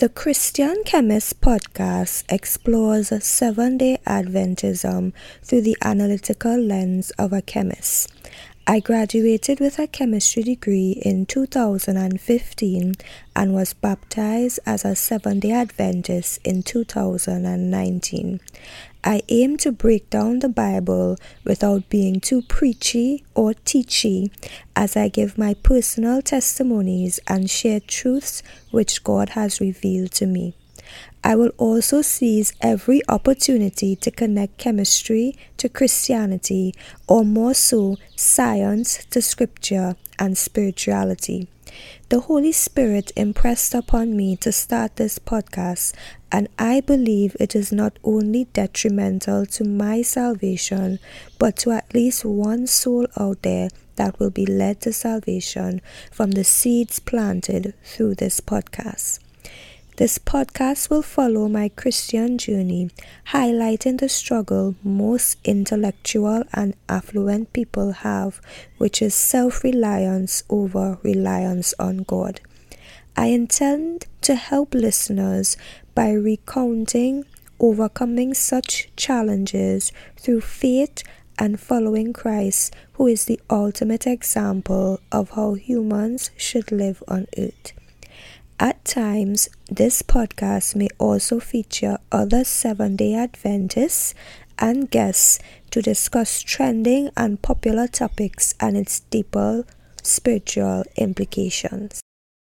The Christian Chemist podcast explores Seventh day Adventism through the analytical lens of a chemist. I graduated with a chemistry degree in 2015 and was baptized as a Seventh day Adventist in 2019. I aim to break down the Bible without being too preachy or teachy as I give my personal testimonies and share truths which God has revealed to me. I will also seize every opportunity to connect chemistry to Christianity, or more so, science to scripture and spirituality. The Holy Spirit impressed upon me to start this podcast, and I believe it is not only detrimental to my salvation, but to at least one soul out there that will be led to salvation from the seeds planted through this podcast. This podcast will follow my Christian journey, highlighting the struggle most intellectual and affluent people have, which is self reliance over reliance on God. I intend to help listeners by recounting overcoming such challenges through faith and following Christ, who is the ultimate example of how humans should live on earth. At times, this podcast may also feature other Seventh day Adventists and guests to discuss trending and popular topics and its deeper spiritual implications.